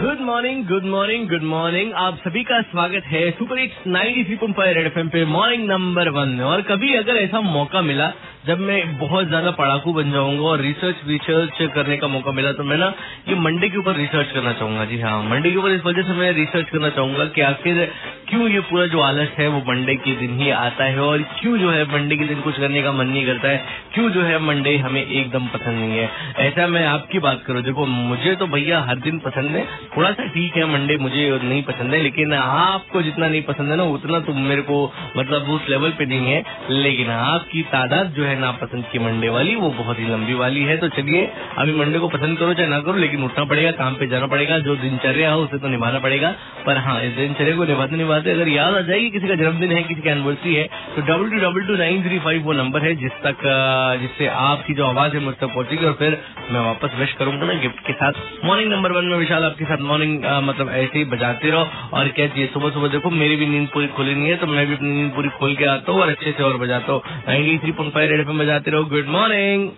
Good morning good morning good morning आप सभी का स्वागत है सुपर हिट्स 93.5 रेड एफएम पे मॉर्निंग नंबर वन और कभी अगर ऐसा मौका मिला, जब मैं बहुत ज़्यादा पढ़ाकू बन जाऊँगा और रिसर्च रिसर्च करने का मौका मिला तो मैं ना ये मंडे के ऊपर रिसर्च करना चाहूँगा। जी हाँ मंडे के ऊपर इस वजह से मैं रिसर्च करना चाहूँगा कि आखिर क्यों ये पूरा जो आलस है वो मंडे के दिन ही आता है और क्यों जो है मंडे के दिन कुछ करने का मन नहीं करता है? क्यों जो है मंडे हमें एकदम पसंद नहीं है? ऐसा मैं आपकी बात करूँ, देखो, मुझे तो भैया हर दिन पसंद है। थोड़ा सा ठीक है, मंडे मुझे नहीं पसंद है, लेकिन आपको जितना नहीं पसंद है ना, उतना तो मेरे को मतलब उस लेवल पे नहीं है। लेकिन आपकी तादाद जो है नापसंद की मंडे वाली, वो बहुत ही लंबी वाली है। तो चलिए, अभी मंडे को पसंद करो चाहे ना करो, लेकिन उठना पड़ेगा, काम पे जाना पड़ेगा, जो दिनचर्या हो उसे तो निभाना पड़ेगा। पर हाँ इस दिन दिनचर्या को निभाते निभाते अगर याद आ जाएगी, किसी का जन्मदिन है, किसी की एनिवर्सरी है तो double two double two nine three five वो नंबर है, जिस तक जिससे आपकी जो आवाज़ है, मुझ तक पहुंचेगी और फिर मैं वापस विश करूँगा ना गिफ्ट के साथ। मॉर्निंग नंबर वन में विशाल आपके साथ मॉर्निंग मतलब ऐसे ही बजाते रहो, और क्या चाहिए सुबह सुबह देखो, मेरी भी नींद पूरी खुली नहीं है तो मैं भी अपनी नींद पूरी खोल के आता हूँ और अच्छे से और बजाता हूँ। Ninety three point five red पे बजाते रहो। Good morning